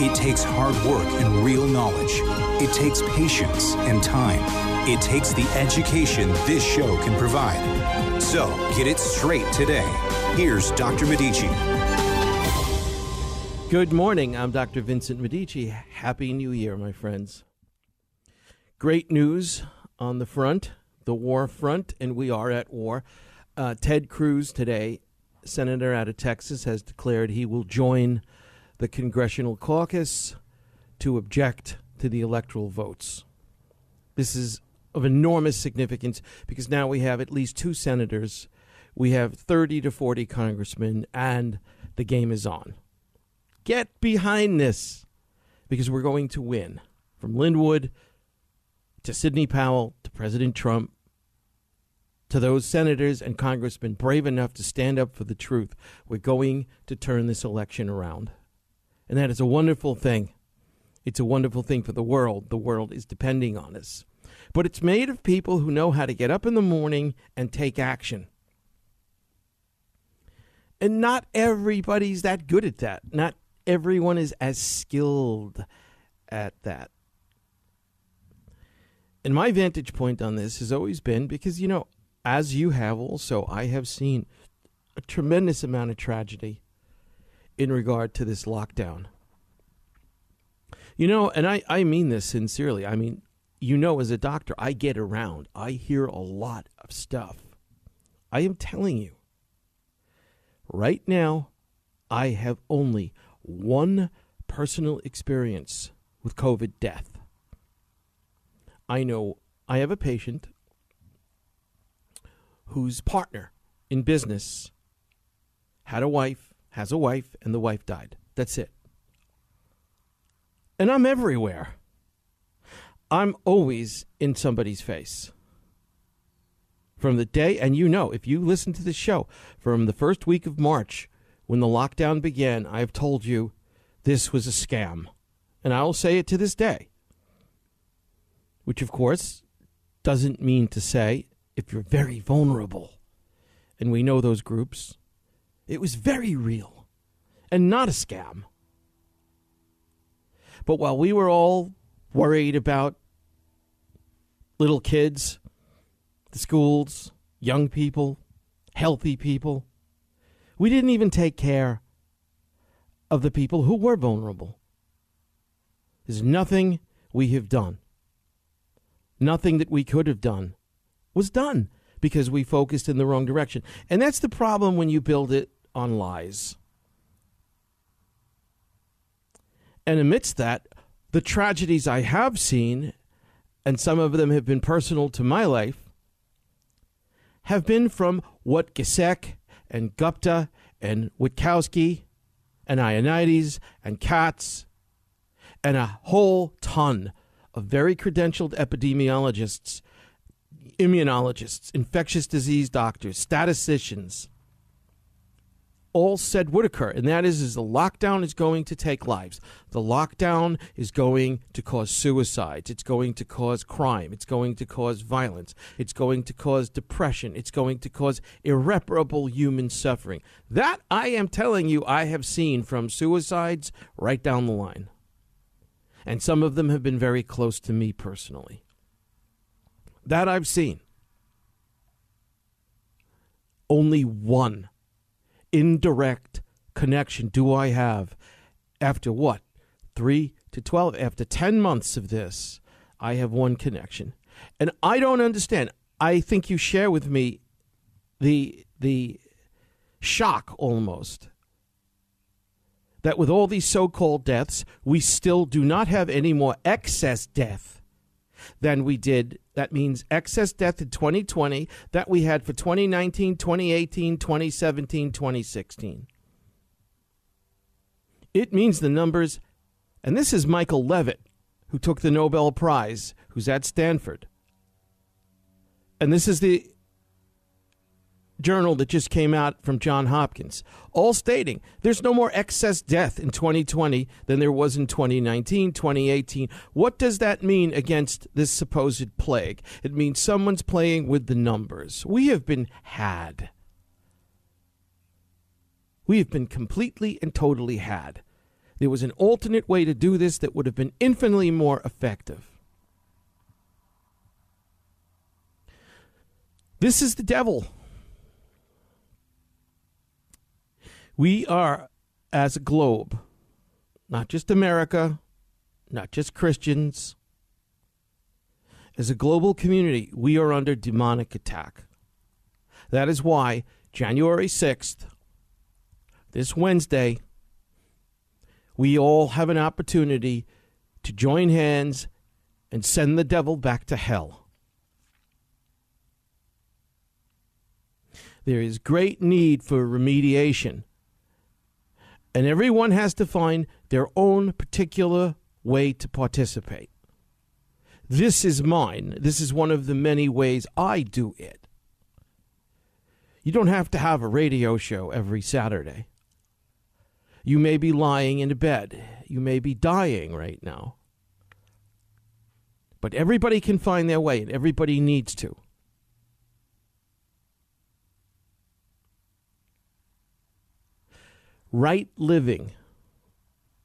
It takes hard work and real knowledge. It takes patience and time. It takes the education this show can provide. So get it straight today. Here's Dr. Medici. Good morning. I'm Dr. Vincent Medici. Happy New Year, my friends. Great news on the front, the war front, and we are at war. Uh, Ted Cruz today, senator out of Texas, has declared he will join the congressional caucus to object to the electoral votes. This is of enormous significance because now we have at least two senators, we have 30 to 40 congressmen, and the game is on. Get behind this because we're going to win. From Lin to Sidney Powell to President Trump to those senators and congressmen brave enough to stand up for the truth, we're going to turn this election around. And that is a wonderful thing. It's a wonderful thing for the world. The world is depending on us. But it's made of people who know how to get up in the morning and take action. And not everybody's that good at that. Not everyone is as skilled at that. And my vantage point on this has always been because, you know, as you have also, I have seen a tremendous amount of tragedy in regard to this lockdown. You know, and I, I mean this sincerely. I mean, you know, as a doctor, I get around, I hear a lot of stuff. I am telling you, right now, I have only one personal experience with COVID death. I know I have a patient whose partner in business had a wife has a wife, and the wife died. That's it. And I'm everywhere. I'm always in somebody's face. From the day, and you know, if you listen to the show, from the first week of March, when the lockdown began, I've told you this was a scam. And I'll say it to this day. Which, of course, doesn't mean to say if you're very vulnerable. And we know those groups it was very real and not a scam. But while we were all worried about little kids, the schools, young people, healthy people, we didn't even take care of the people who were vulnerable. There's nothing we have done. Nothing that we could have done was done because we focused in the wrong direction. And that's the problem when you build it on lies. And amidst that, the tragedies I have seen, and some of them have been personal to my life, have been from what Giesecke and Gupta and Wittkowski and Ioannidis and Katz and a whole ton of very credentialed epidemiologists immunologists, infectious disease doctors, statisticians, all said would occur, and that is, is the lockdown is going to take lives. The lockdown is going to cause suicides. It's going to cause crime. It's going to cause violence. It's going to cause depression. It's going to cause irreparable human suffering. That I am telling you, I have seen from suicides right down the line. And some of them have been very close to me personally. That I've seen. Only one indirect connection do I have after what? Three to 12? After 10 months of this, I have one connection. And I don't understand. I think you share with me the, the shock almost that with all these so called deaths, we still do not have any more excess death than we did. That means excess death in 2020 that we had for 2019, 2018, 2017, 2016. It means the numbers And this is Michael Levitt, who took the Nobel Prize, who's at Stanford. And this is the journal that just came out from John Hopkins, all stating there's no more excess death in 2020 than there was in 2019, 2018. What does that mean against this supposed plague? It means someone's playing with the numbers. We have been had. We have been completely and totally had. There was an alternate way to do this that would have been infinitely more effective. This is the devil. We are, as a globe, not just America, not just Christians, as a global community, we are under demonic attack. That is why January 6th, this Wednesday, we all have an opportunity to join hands and send the devil back to hell. There is great need for remediation and everyone has to find their own particular way to participate. This is mine. This is one of the many ways I do it. You don't have to have a radio show every Saturday. You may be lying in bed. You may be dying right now. But everybody can find their way, and everybody needs to. Right living,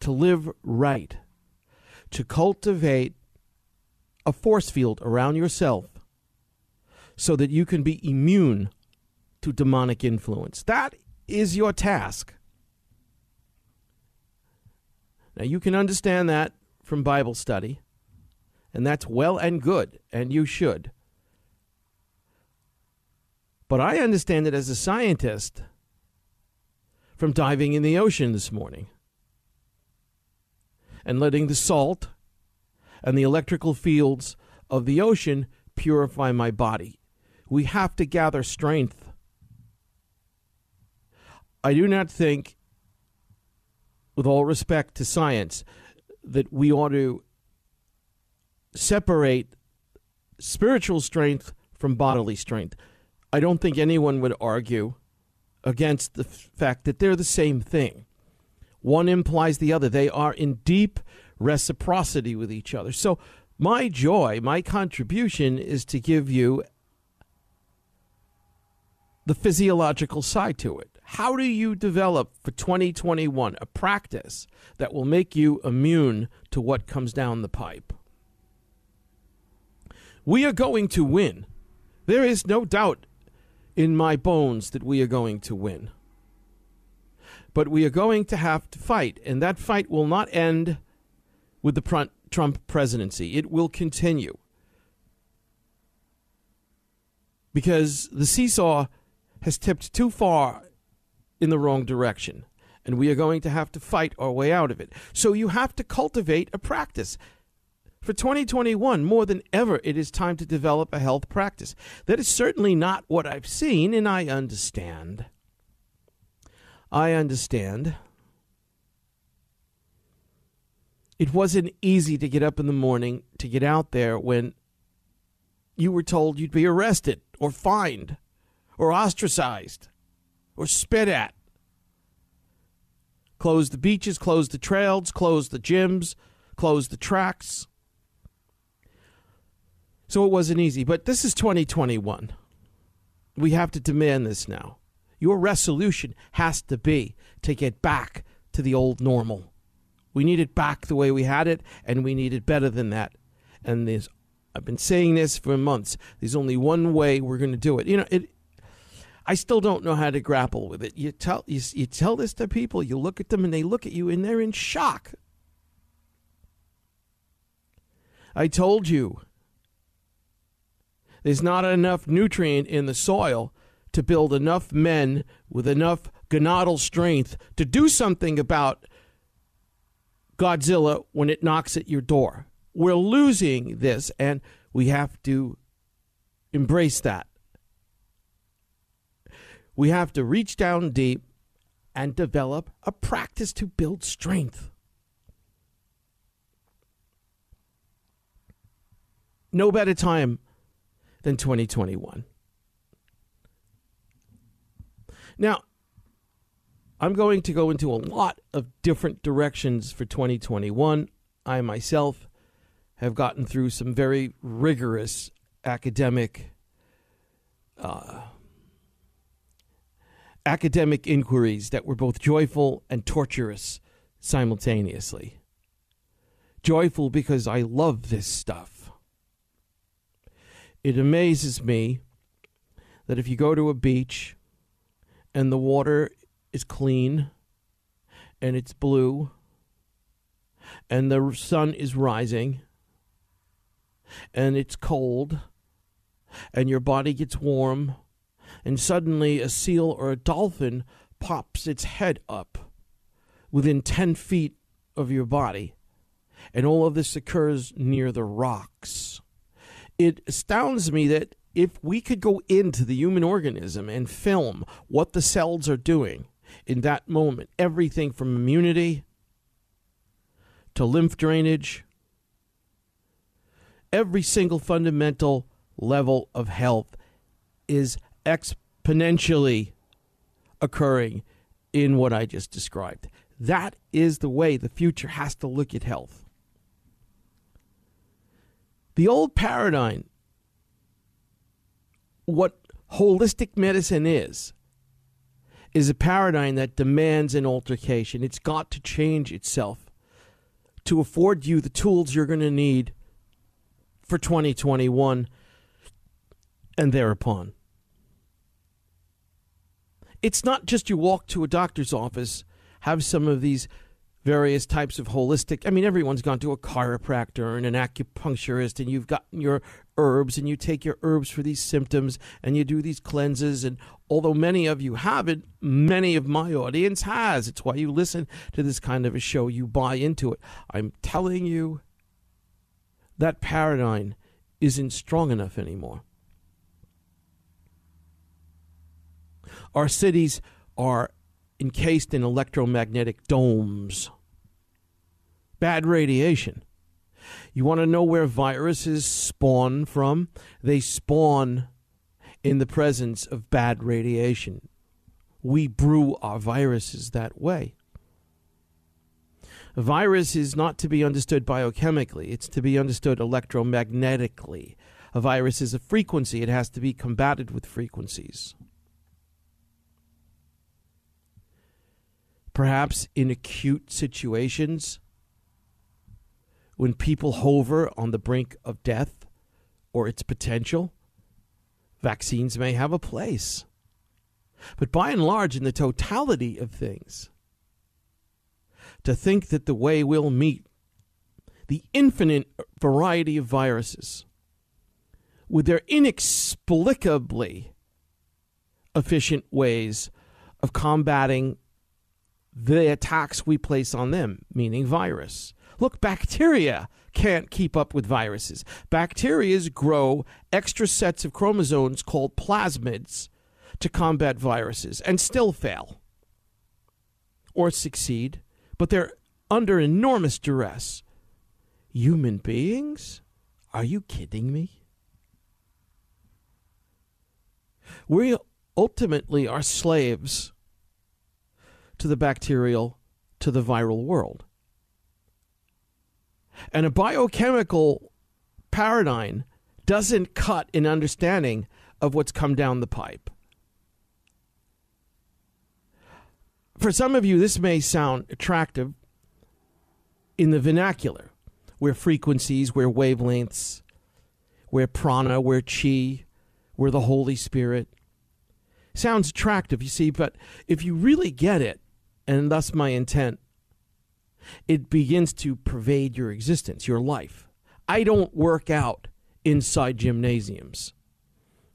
to live right, to cultivate a force field around yourself so that you can be immune to demonic influence. That is your task. Now, you can understand that from Bible study, and that's well and good, and you should. But I understand it as a scientist from diving in the ocean this morning and letting the salt and the electrical fields of the ocean purify my body. We have to gather strength. I do not think, with all respect to science, that we ought to separate spiritual strength from bodily strength. I don't think anyone would argue against the fact that they're the same thing. One implies the other. They are in deep reciprocity with each other. So, my joy, my contribution is to give you the physiological side to it. How do you develop for 2021 a practice that will make you immune to what comes down the pipe? We are going to win. There is no doubt in my bones that we are going to win. But we are going to have to fight, and that fight will not end with the Trump presidency. It will continue. Because the seesaw has tipped too far in the wrong direction, and we are going to have to fight our way out of it. So you have to cultivate a practice. For 2021, more than ever, it is time to develop a health practice. That is certainly not what I've seen, and I understand. I understand. It wasn't easy to get up in the morning to get out there when you were told you'd be arrested or fined or ostracized or spit at. Close the beaches, close the trails, close the gyms, close the tracks. So it wasn't easy. But this is 2021. We have to demand this now. Your resolution has to be to get back to the old normal. We need it back the way we had it, and we need it better than that. And there's, I've been saying this for months. There's only one way we're going to do it. You know, it. I still don't know how to grapple with it. You tell you, you tell this to people. You look at them, and they look at you, and they're in shock. I told you there's not enough nutrient in the soil to build enough men with enough gonadal strength to do something about Godzilla when it knocks at your door. We're losing this, and we have to embrace that. We have to reach down deep and develop a practice to build strength. No better time than 2021. Now, I'm going to go into a lot of different directions for 2021. I myself have gotten through some very rigorous academic uh, academic inquiries that were both joyful and torturous simultaneously. Joyful because I love this stuff. It amazes me that if you go to a beach and the water is clean and it's blue and the sun is rising and it's cold and your body gets warm and suddenly a seal or a dolphin pops its head up within 10 feet of your body and all of this occurs near the rocks it astounds me that if we could go into the human organism and film what the cells are doing in that moment, everything from immunity to lymph drainage, every single fundamental level of health is exponentially occurring in what I just described. That is the way the future has to look at health. The old paradigm, what holistic medicine is, is a paradigm that demands an altercation. It's got to change itself to afford you the tools you're going to need for 2021 and thereupon. It's not just you walk to a doctor's office, have some of these various types of holistic. I mean, everyone's gone to a chiropractor and an acupuncturist, and you've gotten your herbs, and you take your herbs for these symptoms, and you do these cleanses. And although many of you haven't, many of my audience has. It's why you listen to this kind of a show. You buy into it. I'm telling you, that paradigm isn't strong enough anymore. Our cities are encased in electromagnetic domes bad radiation. You want to know where viruses spawn from? They spawn in the presence of bad radiation. We brew our viruses that way. A virus is not to be understood biochemically, it's to be understood electromagnetically. A virus is a frequency, it has to be combated with frequencies. Perhaps in acute situations, when people hover on the brink of death or its potential, vaccines may have a place. But by and large, in the totality of things, to think that the way we'll meet the infinite variety of viruses with their inexplicably efficient ways of combating the attacks we place on them, meaning virus, Look, bacteria can't keep up with viruses. Bacteria grow extra sets of chromosomes called plasmids to combat viruses and still fail or succeed, but they're under enormous duress. Human beings? Are you kidding me? We ultimately are slaves to the bacterial, to the viral world. And a biochemical paradigm doesn't cut in understanding of what's come down the pipe. For some of you, this may sound attractive in the vernacular, where frequencies, where wavelengths, where prana, where chi, where the Holy Spirit. Sounds attractive, you see, but if you really get it, and thus my intent it begins to pervade your existence, your life. I don't work out inside gymnasiums.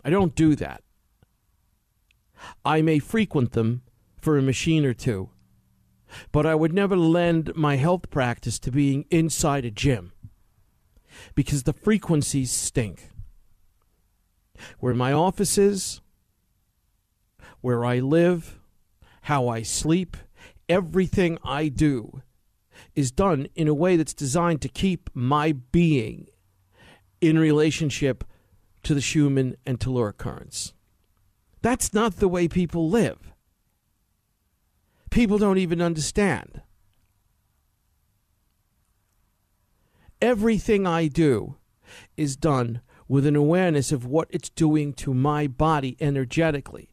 I don't do that. I may frequent them for a machine or two, but I would never lend my health practice to being inside a gym because the frequencies stink. Where my office is, where I live, how I sleep, everything I do is done in a way that's designed to keep my being in relationship to the Schumann and telluric currents. That's not the way people live. People don't even understand. Everything I do is done with an awareness of what it's doing to my body energetically.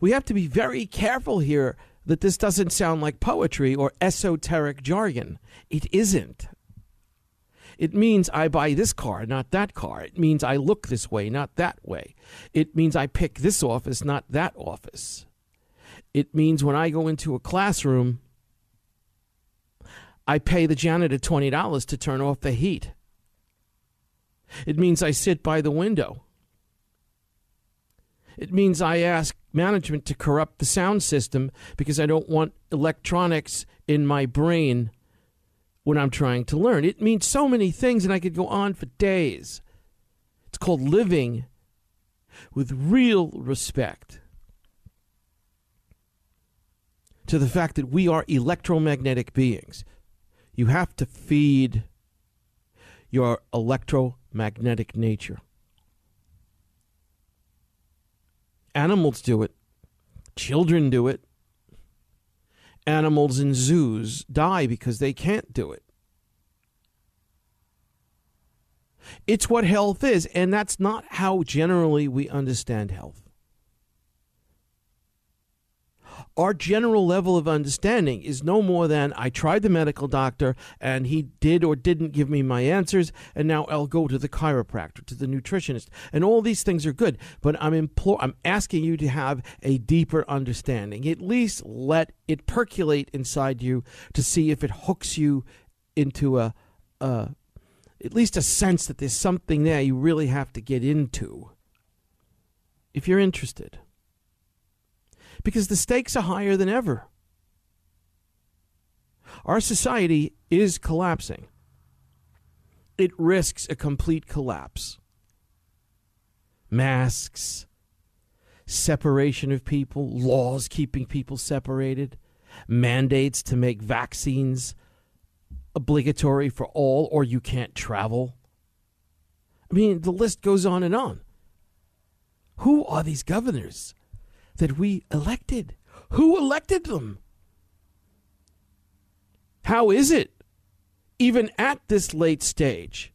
We have to be very careful here that this doesn't sound like poetry or esoteric jargon. It isn't. It means I buy this car, not that car. It means I look this way, not that way. It means I pick this office, not that office. It means when I go into a classroom, I pay the janitor $20 to turn off the heat. It means I sit by the window. It means I ask management to corrupt the sound system because I don't want electronics in my brain when I'm trying to learn. It means so many things, and I could go on for days. It's called living with real respect to the fact that we are electromagnetic beings. You have to feed your electromagnetic nature. Animals do it. Children do it. Animals in zoos die because they can't do it. It's what health is, and that's not how generally we understand health. Our general level of understanding is no more than I tried the medical doctor and he did or didn't give me my answers, and now I'll go to the chiropractor, to the nutritionist, and all these things are good. But I'm implore, I'm asking you to have a deeper understanding. At least let it percolate inside you to see if it hooks you into a, a at least a sense that there's something there you really have to get into if you're interested because the stakes are higher than ever. Our society is collapsing. It risks a complete collapse. Masks, separation of people, laws keeping people separated, mandates to make vaccines obligatory for all, or you can't travel. I mean, the list goes on and on. Who are these governors? That we elected. Who elected them? How is it, even at this late stage?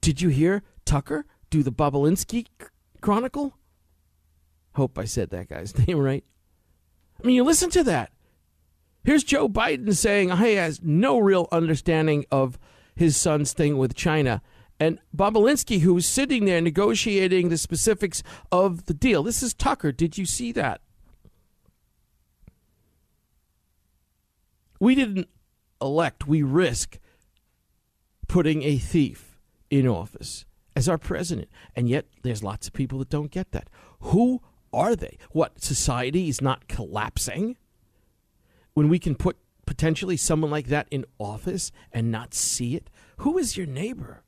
Did you hear Tucker do the Bobulinski Chronicle? Hope I said that guy's name right. I mean, you listen to that. Here's Joe Biden saying he has no real understanding of his son's thing with China and Bobulinski, who was sitting there negotiating the specifics of the deal. This is Tucker. Did you see that? We didn't elect, we risk putting a thief in office as our president. And yet, there's lots of people that don't get that. Who are they? What, society is not collapsing? When we can put potentially someone like that in office and not see it? Who is your neighbor?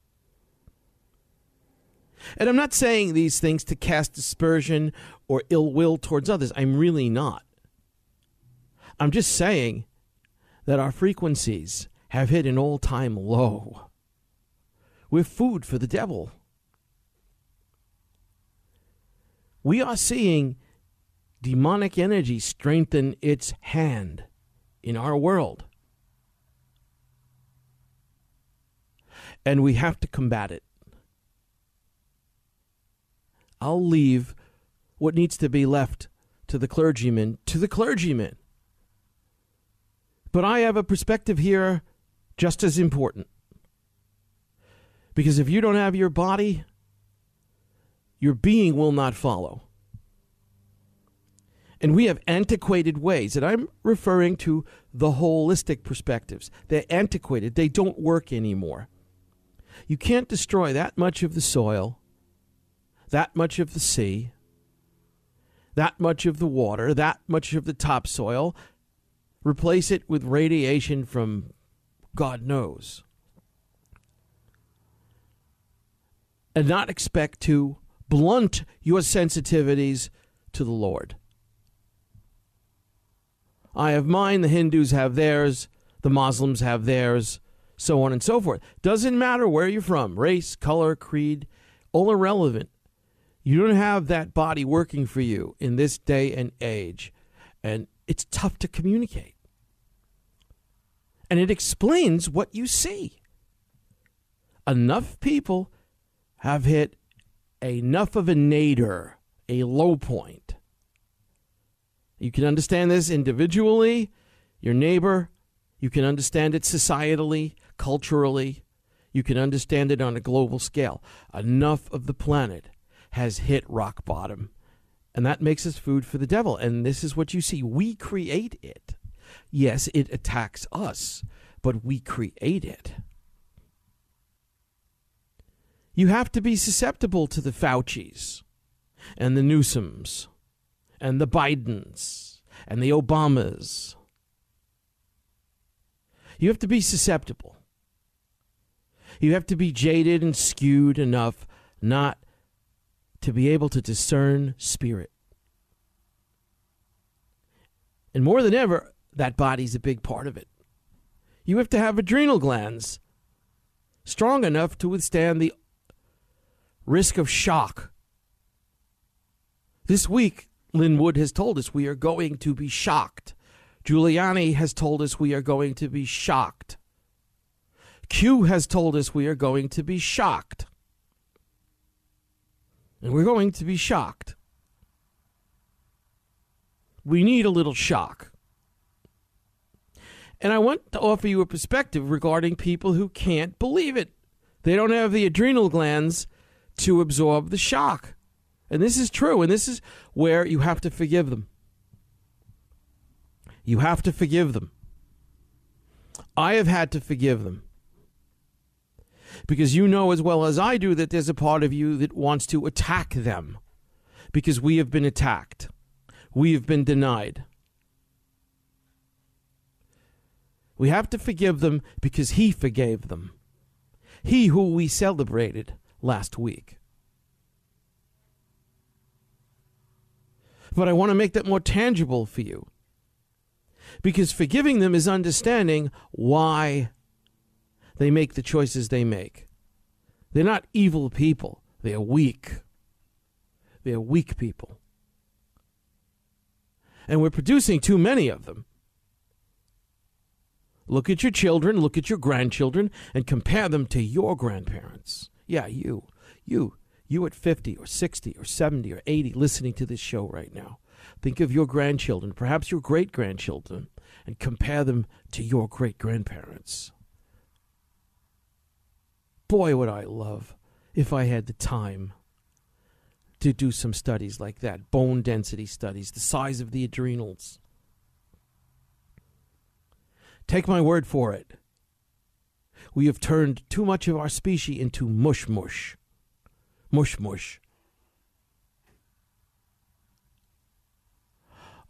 And I'm not saying these things to cast dispersion or ill will towards others. I'm really not. I'm just saying that our frequencies have hit an all time low. We're food for the devil. We are seeing demonic energy strengthen its hand in our world. And we have to combat it. I'll leave what needs to be left to the clergyman to the clergyman. But I have a perspective here just as important. Because if you don't have your body, your being will not follow. And we have antiquated ways, and I'm referring to the holistic perspectives. They're antiquated, they don't work anymore. You can't destroy that much of the soil that much of the sea, that much of the water, that much of the topsoil, replace it with radiation from God knows. And not expect to blunt your sensitivities to the Lord. I have mine, the Hindus have theirs, the Muslims have theirs, so on and so forth. Doesn't matter where you're from, race, color, creed, all irrelevant. You don't have that body working for you in this day and age. And it's tough to communicate. And it explains what you see. Enough people have hit enough of a nadir, a low point. You can understand this individually, your neighbor. You can understand it societally, culturally. You can understand it on a global scale. Enough of the planet has hit rock bottom. And that makes us food for the devil. And this is what you see. We create it. Yes, it attacks us, but we create it. You have to be susceptible to the Faucis and the Newsoms and the Bidens and the Obamas. You have to be susceptible. You have to be jaded and skewed enough not to be able to discern spirit. And more than ever, that body's a big part of it. You have to have adrenal glands strong enough to withstand the risk of shock. This week, Lin Wood has told us we are going to be shocked. Giuliani has told us we are going to be shocked. Q has told us we are going to be shocked. And we're going to be shocked. We need a little shock. And I want to offer you a perspective regarding people who can't believe it. They don't have the adrenal glands to absorb the shock. And this is true. And this is where you have to forgive them. You have to forgive them. I have had to forgive them. Because you know as well as I do that there's a part of you that wants to attack them. Because we have been attacked, we have been denied. We have to forgive them because He forgave them. He who we celebrated last week. But I want to make that more tangible for you. Because forgiving them is understanding why they make the choices they make. They're not evil people, they're weak. They're weak people. And we're producing too many of them. Look at your children, look at your grandchildren, and compare them to your grandparents. Yeah, you. You. You at 50 or 60 or 70 or 80 listening to this show right now. Think of your grandchildren, perhaps your great grandchildren, and compare them to your great grandparents. Boy, would I love if I had the time to do some studies like that bone density studies, the size of the adrenals. Take my word for it. We have turned too much of our species into mush mush. Mush mush.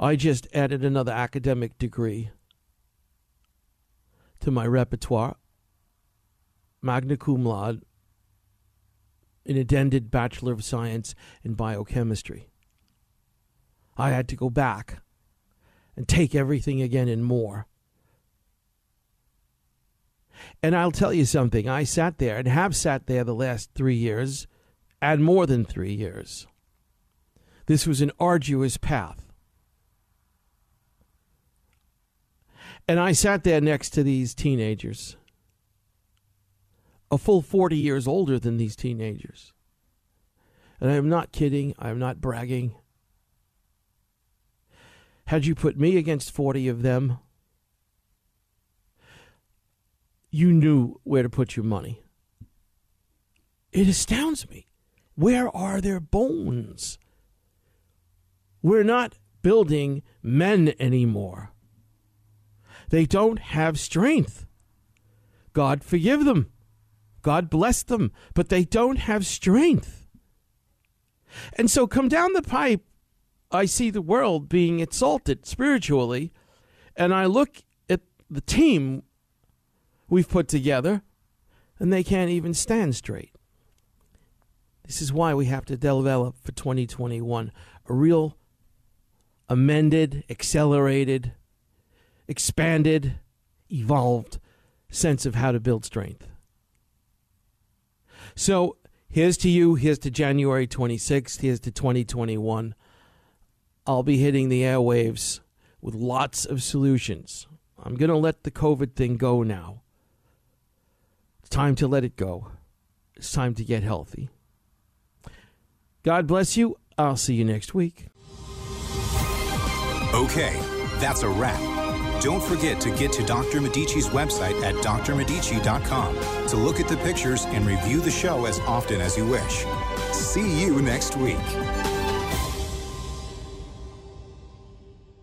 I just added another academic degree to my repertoire, magna cum laude, an addended Bachelor of Science in Biochemistry. I had to go back and take everything again and more. And I'll tell you something. I sat there and have sat there the last three years and more than three years. This was an arduous path. And I sat there next to these teenagers, a full 40 years older than these teenagers. And I'm not kidding, I'm not bragging. Had you put me against 40 of them, you knew where to put your money. It astounds me. Where are their bones? We're not building men anymore. They don't have strength. God forgive them. God bless them, but they don't have strength. And so come down the pipe, I see the world being assaulted spiritually, and I look at the team we've put together, and they can't even stand straight. This is why we have to develop for 2021 a real amended, accelerated, expanded, evolved sense of how to build strength. So here's to you. Here's to January 26th. Here's to 2021. I'll be hitting the airwaves with lots of solutions. I'm going to let the COVID thing go now. It's time to let it go. It's time to get healthy. God bless you. I'll see you next week. Okay, that's a wrap. Don't forget to get to Dr. Medici's website at drmedici.com to look at the pictures and review the show as often as you wish. See you next week.